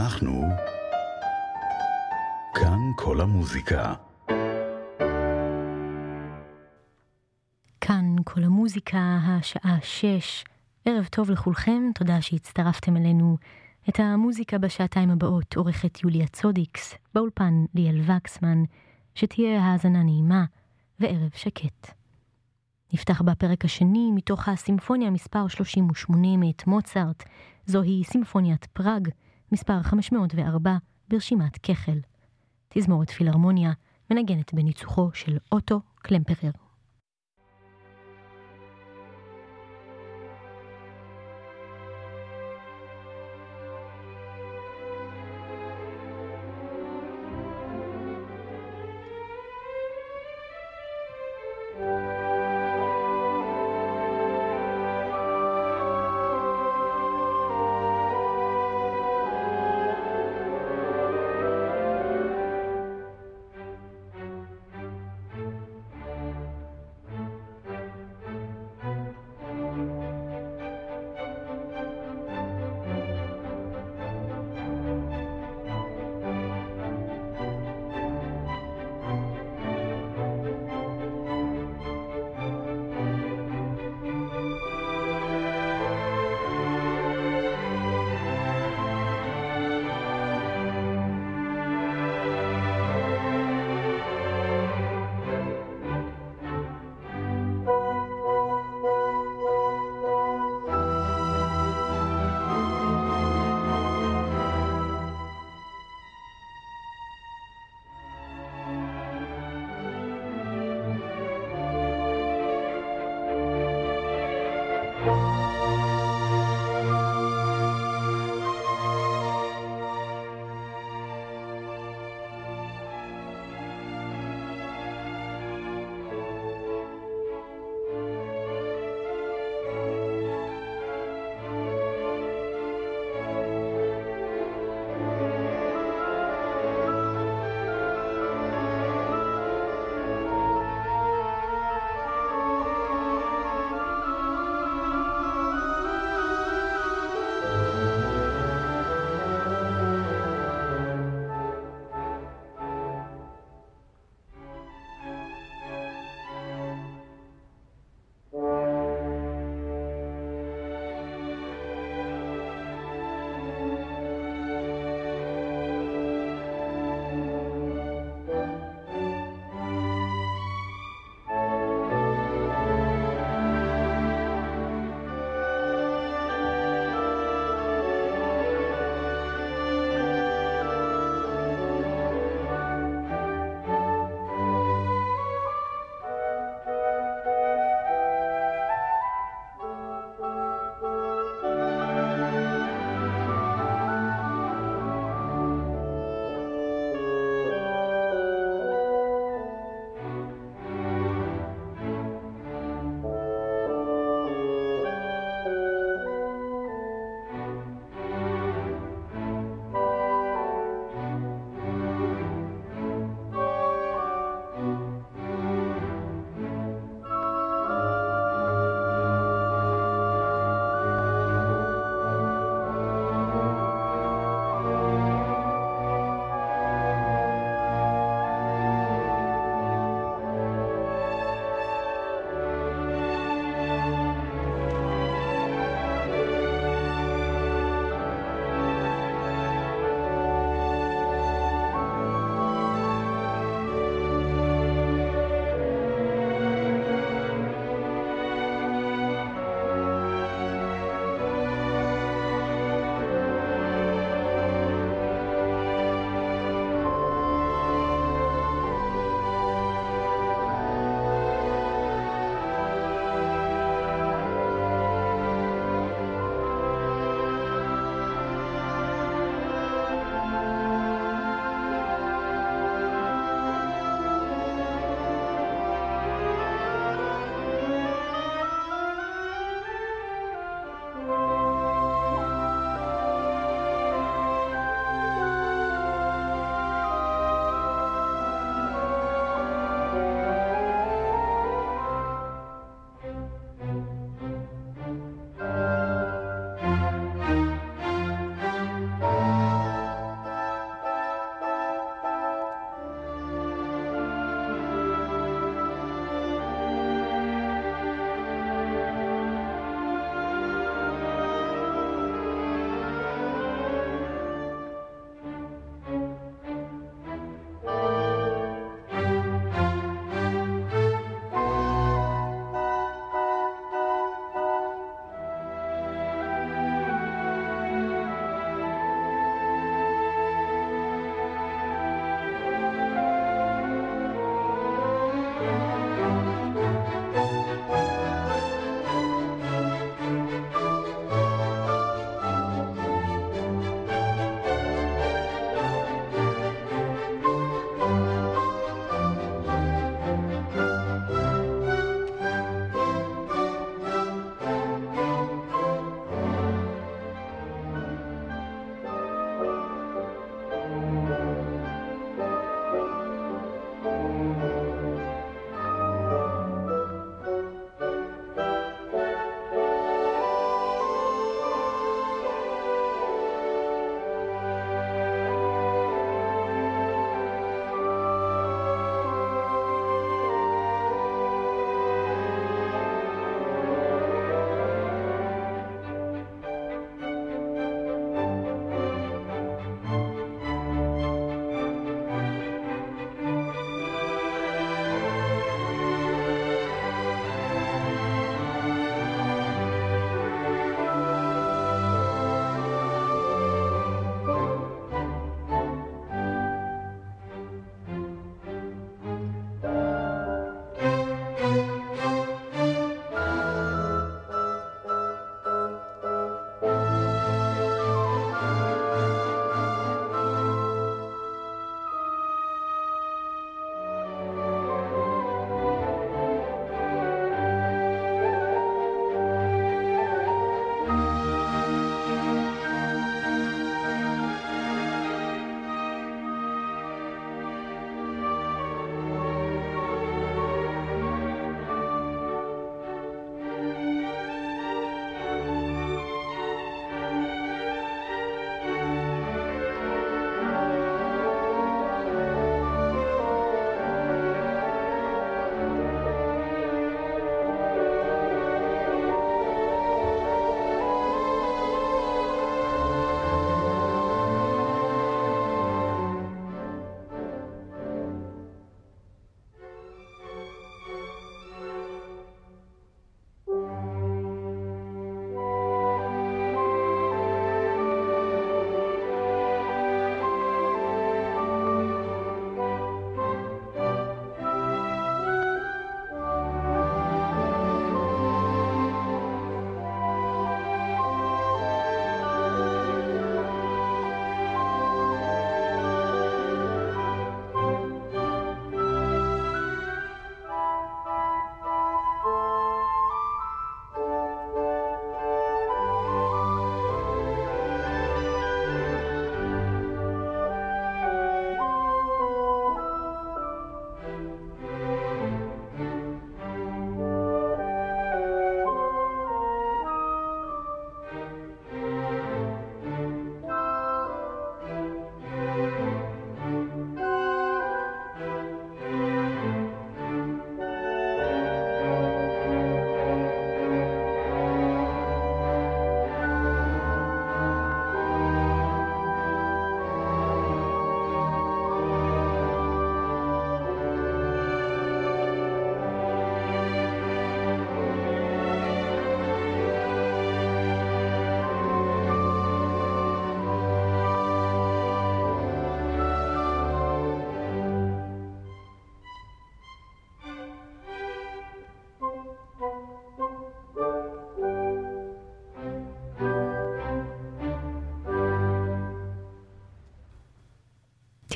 אנחנו כאן כל המוזיקה. כאן כל המוזיקה, השעה שש. ערב טוב לכולכם, תודה שהצטרפתם אלינו. את המוזיקה בשעתיים הבאות עורכת יוליה צודיקס, באולפן ליאל וקסמן, שתהיה האזנה נעימה וערב שקט. נפתח בפרק השני מתוך הסימפוניה מספר 38 מאת מוצרט, זוהי סימפוניית פראג, מספר 504 ברשימת כחל. תזמורת פילהרמוניה מנגנת בניצוחו של אוטו קלמפרר.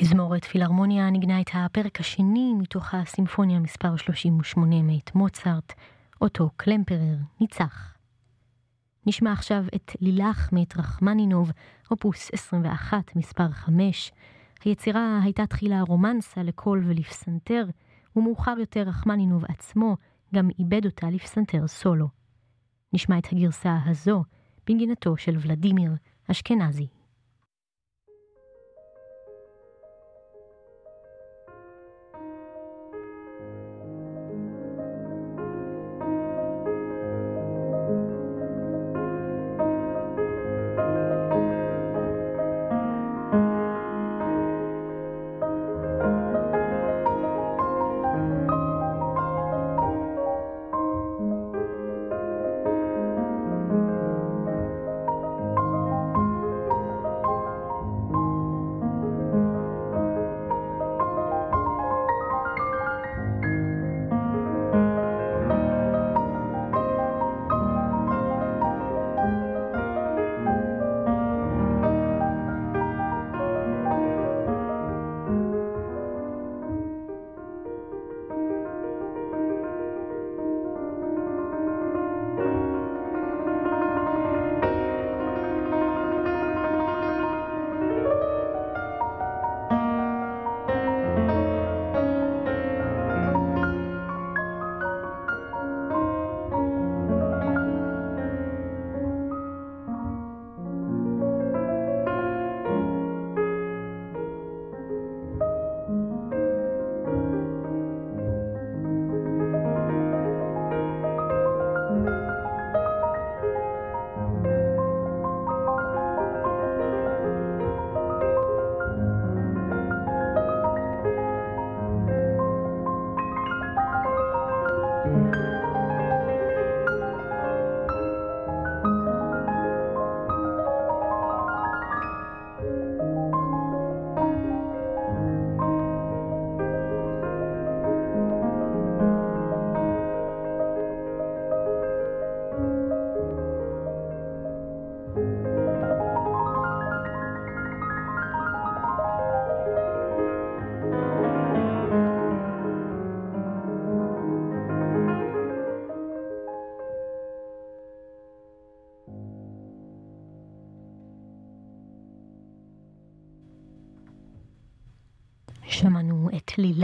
תזמורת פילהרמוניה ניגנה את הפרק השני מתוך הסימפוניה מספר 38 מאת מוצרט, אותו קלמפרר ניצח. נשמע עכשיו את לילך מאת רחמנינוב, אופוס 21 מספר 5. היצירה הייתה תחילה רומנסה לקול ולפסנתר, ומאוחר יותר רחמנינוב עצמו גם איבד אותה לפסנתר סולו. נשמע את הגרסה הזו בנגינתו של ולדימיר אשכנזי.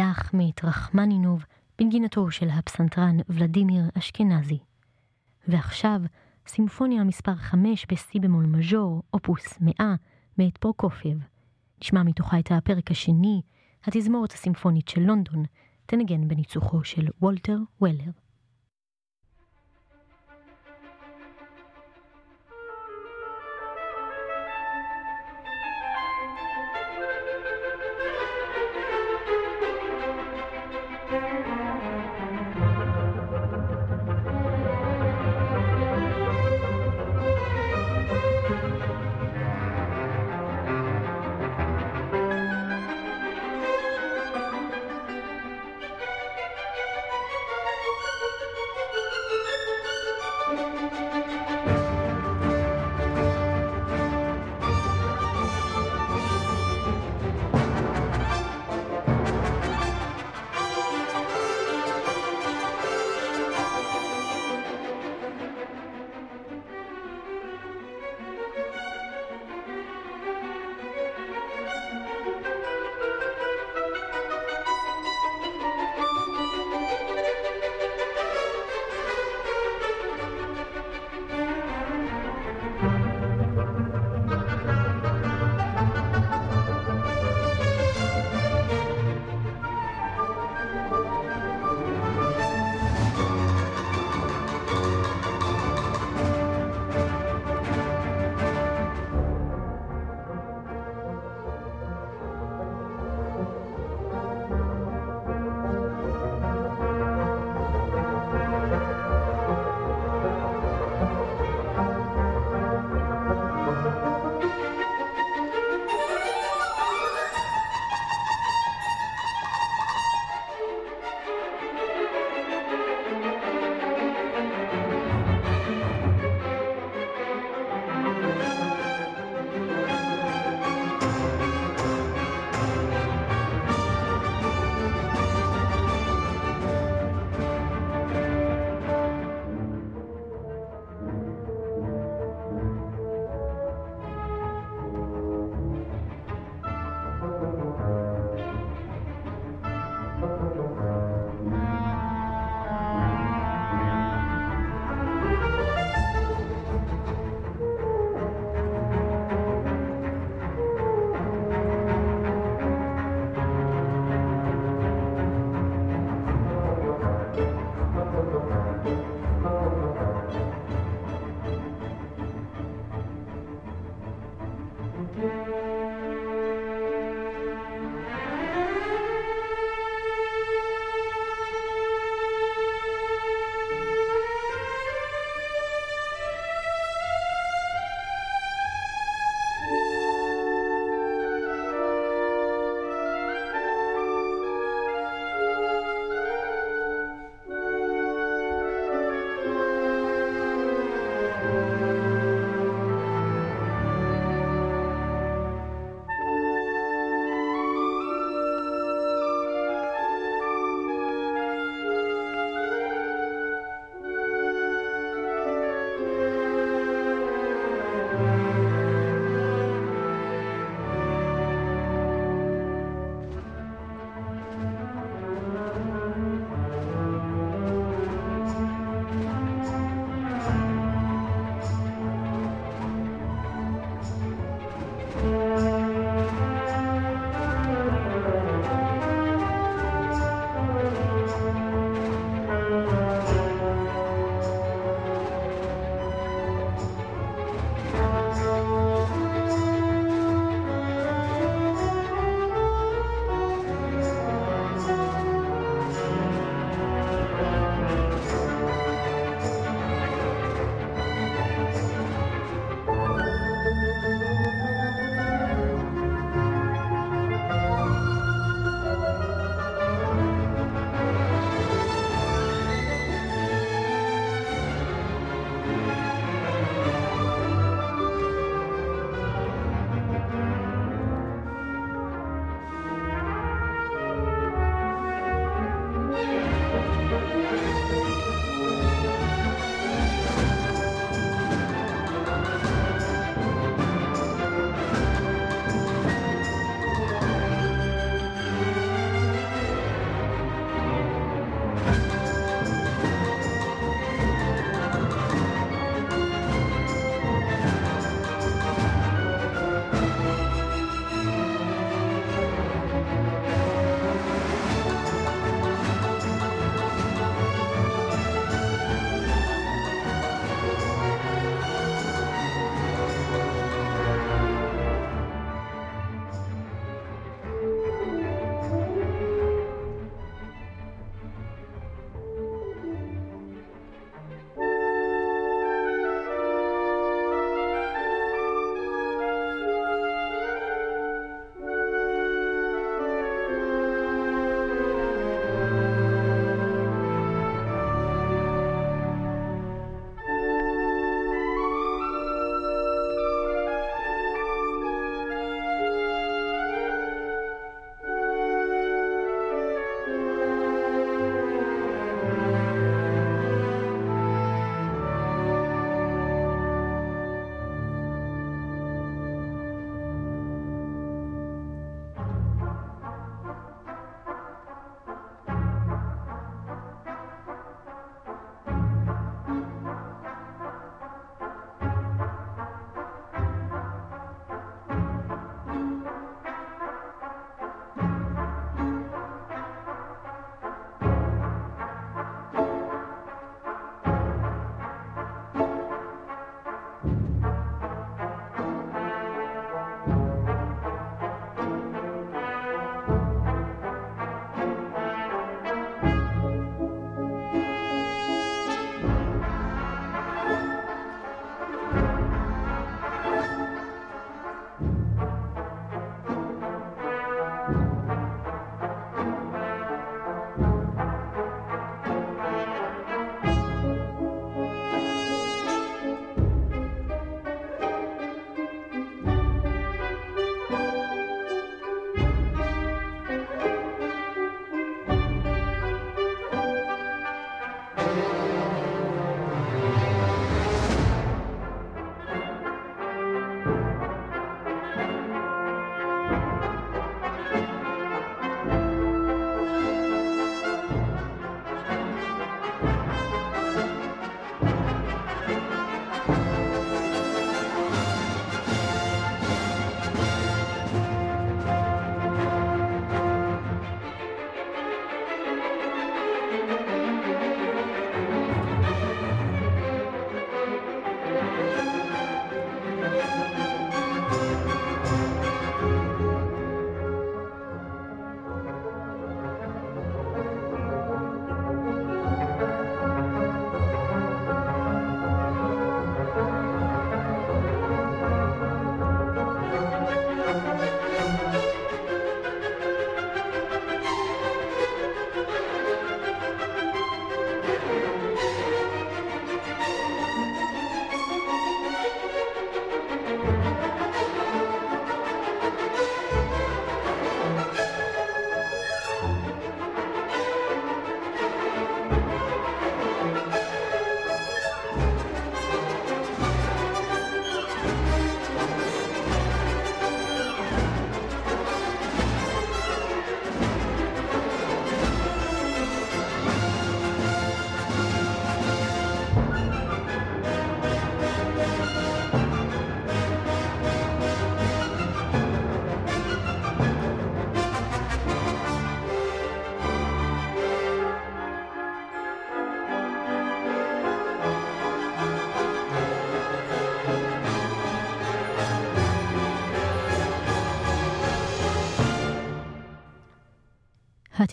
לילך מאת רחמנינוב בנגינתו של הפסנתרן ולדימיר אשכנזי. ועכשיו, סימפוניה מספר 5 בסי במול מז'ור, אופוס 100, מאת פרוקופייב. נשמע מתוכה את הפרק השני, התזמורת הסימפונית של לונדון, תנגן בניצוחו של וולטר וולר.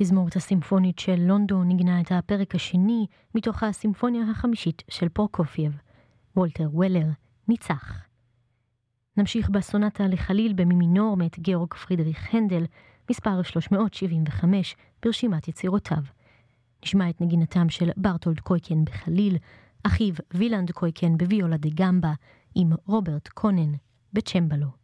התזמורת הסימפונית של לונדון ניגנה את הפרק השני מתוך הסימפוניה החמישית של פרוקופייב. וולטר וולר ניצח. נמשיך בסונטה לחליל במי מינור מאת גאורג פרידריך הנדל, מספר 375 ברשימת יצירותיו. נשמע את נגינתם של ברטולד קויקן בחליל, אחיו וילנד קויקן בוויולה דה גמבה, עם רוברט קונן בצ'מבלו.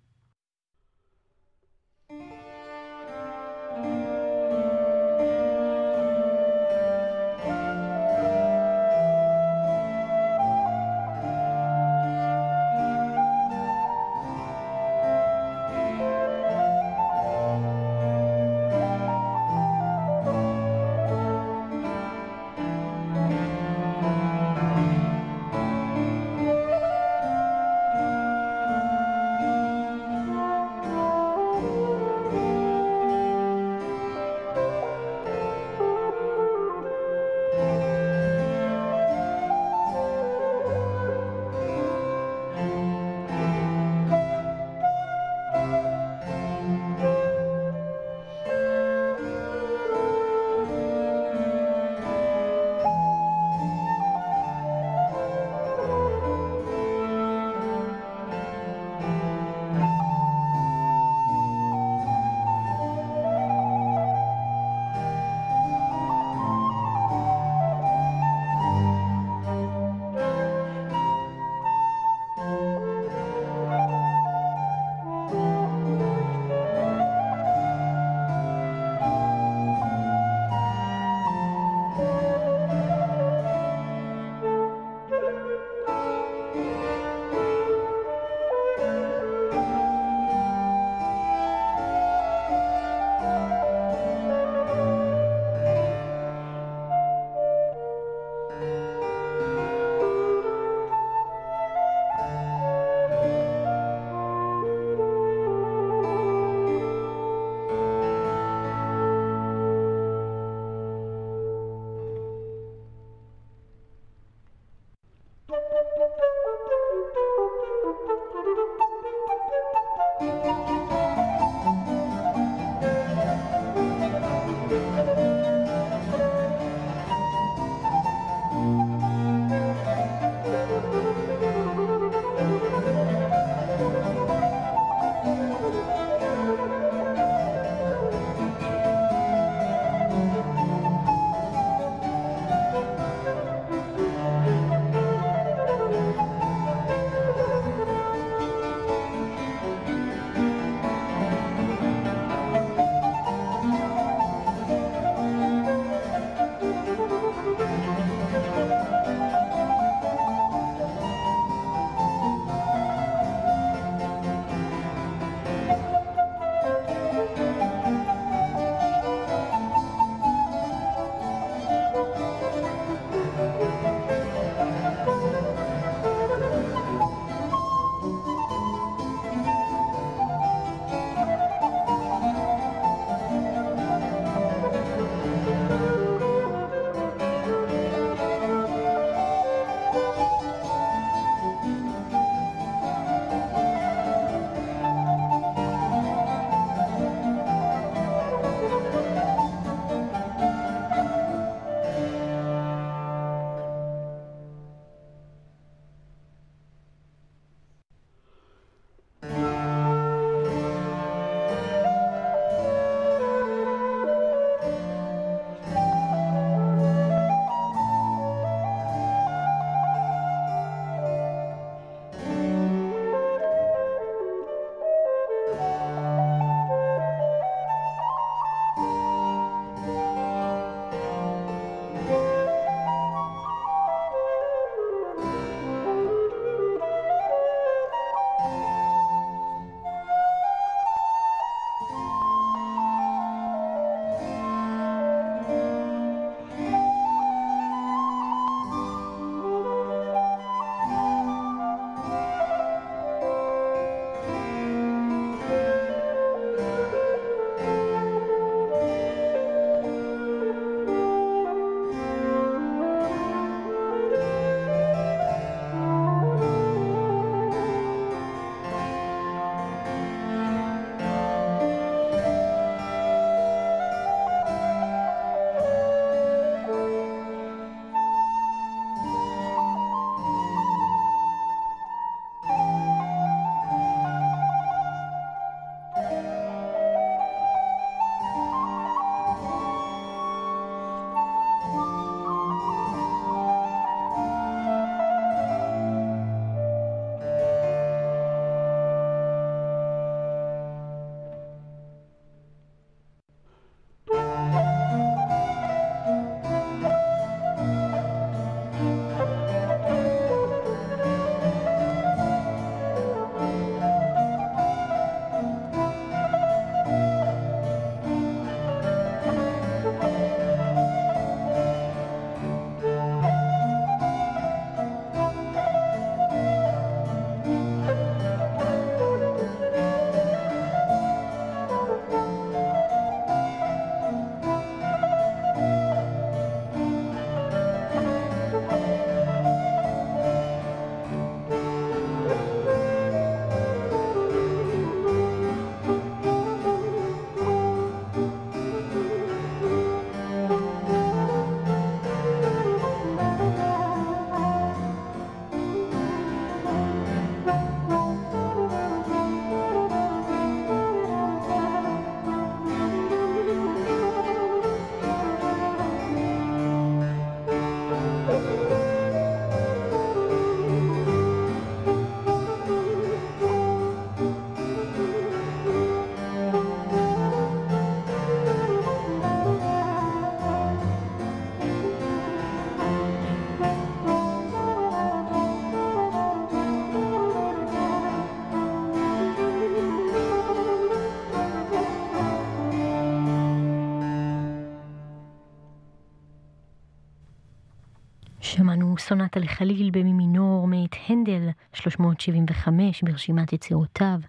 שמענו סונטה לחליל במי מינור מאת הנדל 375 ברשימת יצירותיו.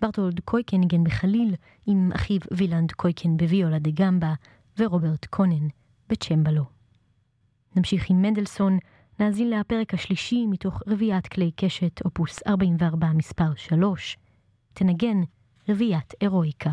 ברטולד קויקן ניגן בחליל עם אחיו וילנד קויקן בוויולה דה גמבה ורוברט קונן בצ'מבלו. נמשיך עם מנדלסון, נאזין לפרק השלישי מתוך רביעיית כלי קשת אופוס 44 מספר 3. תנגן רביעיית אירואיקה.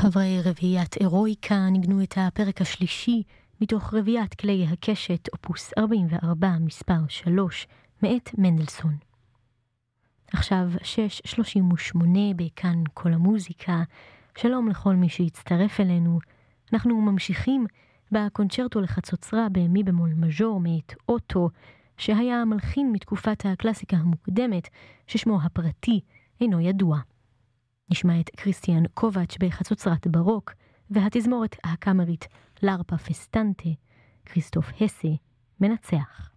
חברי רביעיית אירויקה ניגנו את הפרק השלישי מתוך רביעיית כלי הקשת, אופוס 44, מספר 3, מאת מנדלסון. עכשיו 6.38 בכאן כל המוזיקה. שלום לכל מי שהצטרף אלינו. אנחנו ממשיכים בקונצ'רטו לחצוצרה במי במול מז'ור מאת אוטו, שהיה מלחין מתקופת הקלאסיקה המוקדמת, ששמו הפרטי אינו ידוע. נשמע את כריסטיאן קובץ' בחצוצרת ברוק, והתזמורת הקאמרית לארפה פסטנטה, כריסטוף הסה, מנצח.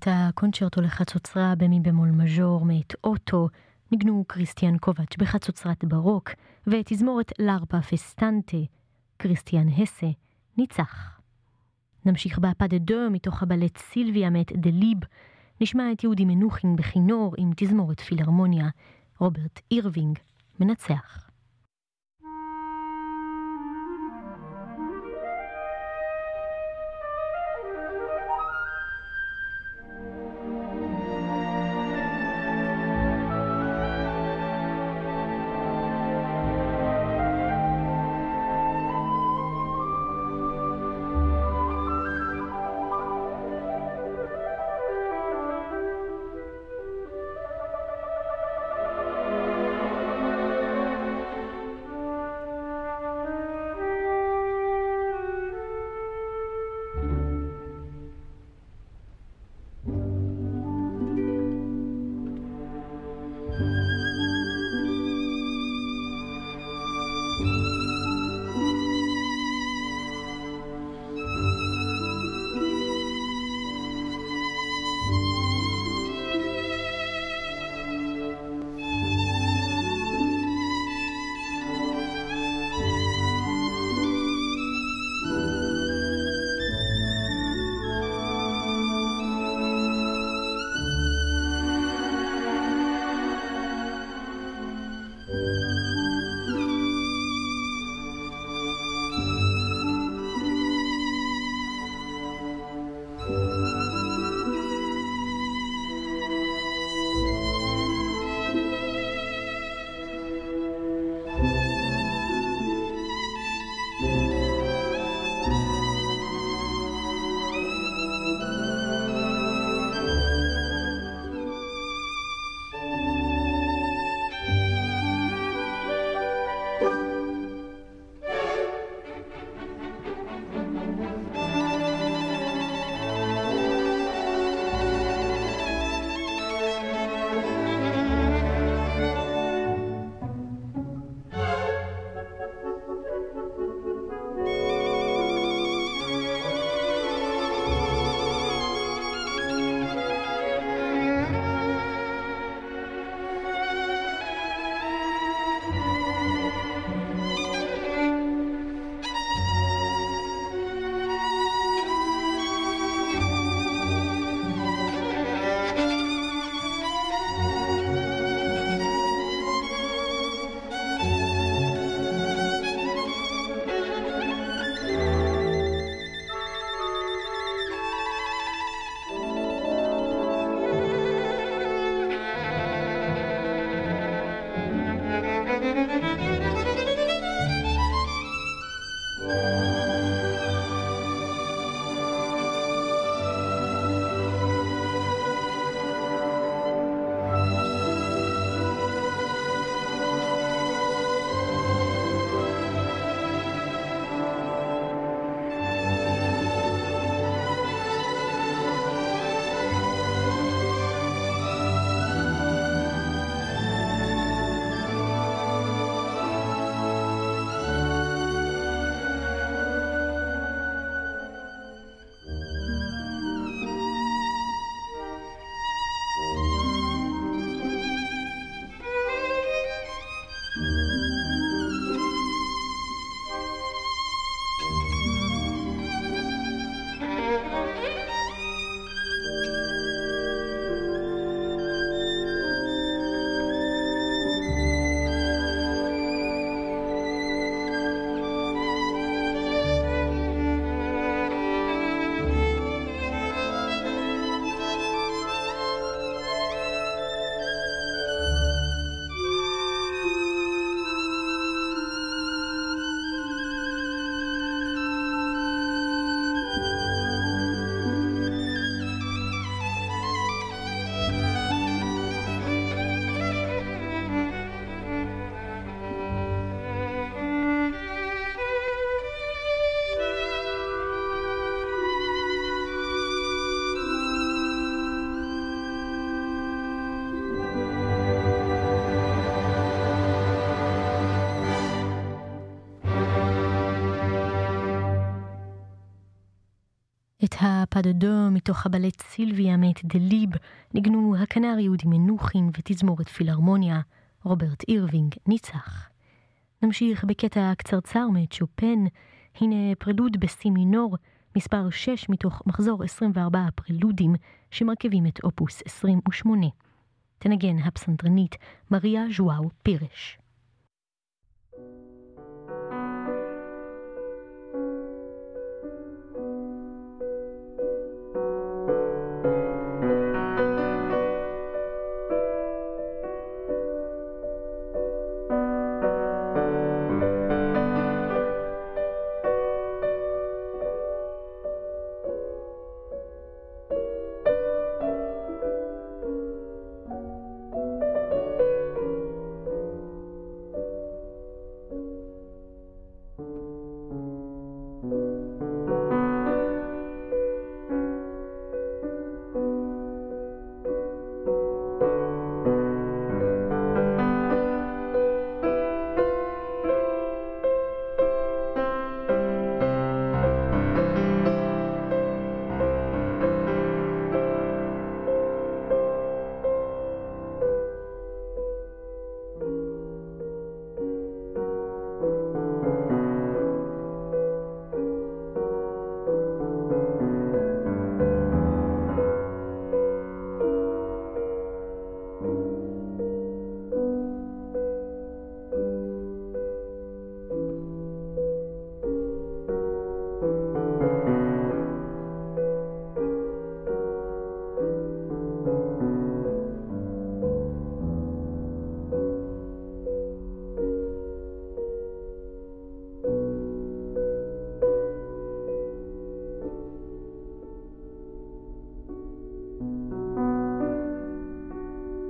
את הקונצ'רטו לחצוצרה במי במול מז'ור מאת אוטו, ניגנו כריסטיאן קובץ' בחצוצרת ברוק, ותזמורת לארפה פסטנטה, כריסטיאן הסה, ניצח. נמשיך בפה דה דו מתוך הבלט סילביה מאת דליב, נשמע את יהודי מנוחין בכינור עם תזמורת פילהרמוניה, רוברט אירווינג, מנצח. את הפה דה דו מתוך הבלט סילביה מאת דליב ניגנו הכנר יהודי מנוחין ותזמורת פילהרמוניה, רוברט אירווינג ניצח. נמשיך בקטע קצרצר מאת שופן, הנה פרלוד בסי מינור, מספר 6 מתוך מחזור 24 הפרלודים שמרכיבים את אופוס 28. תנגן הפסנתרנית מריה ז'ואאו פירש.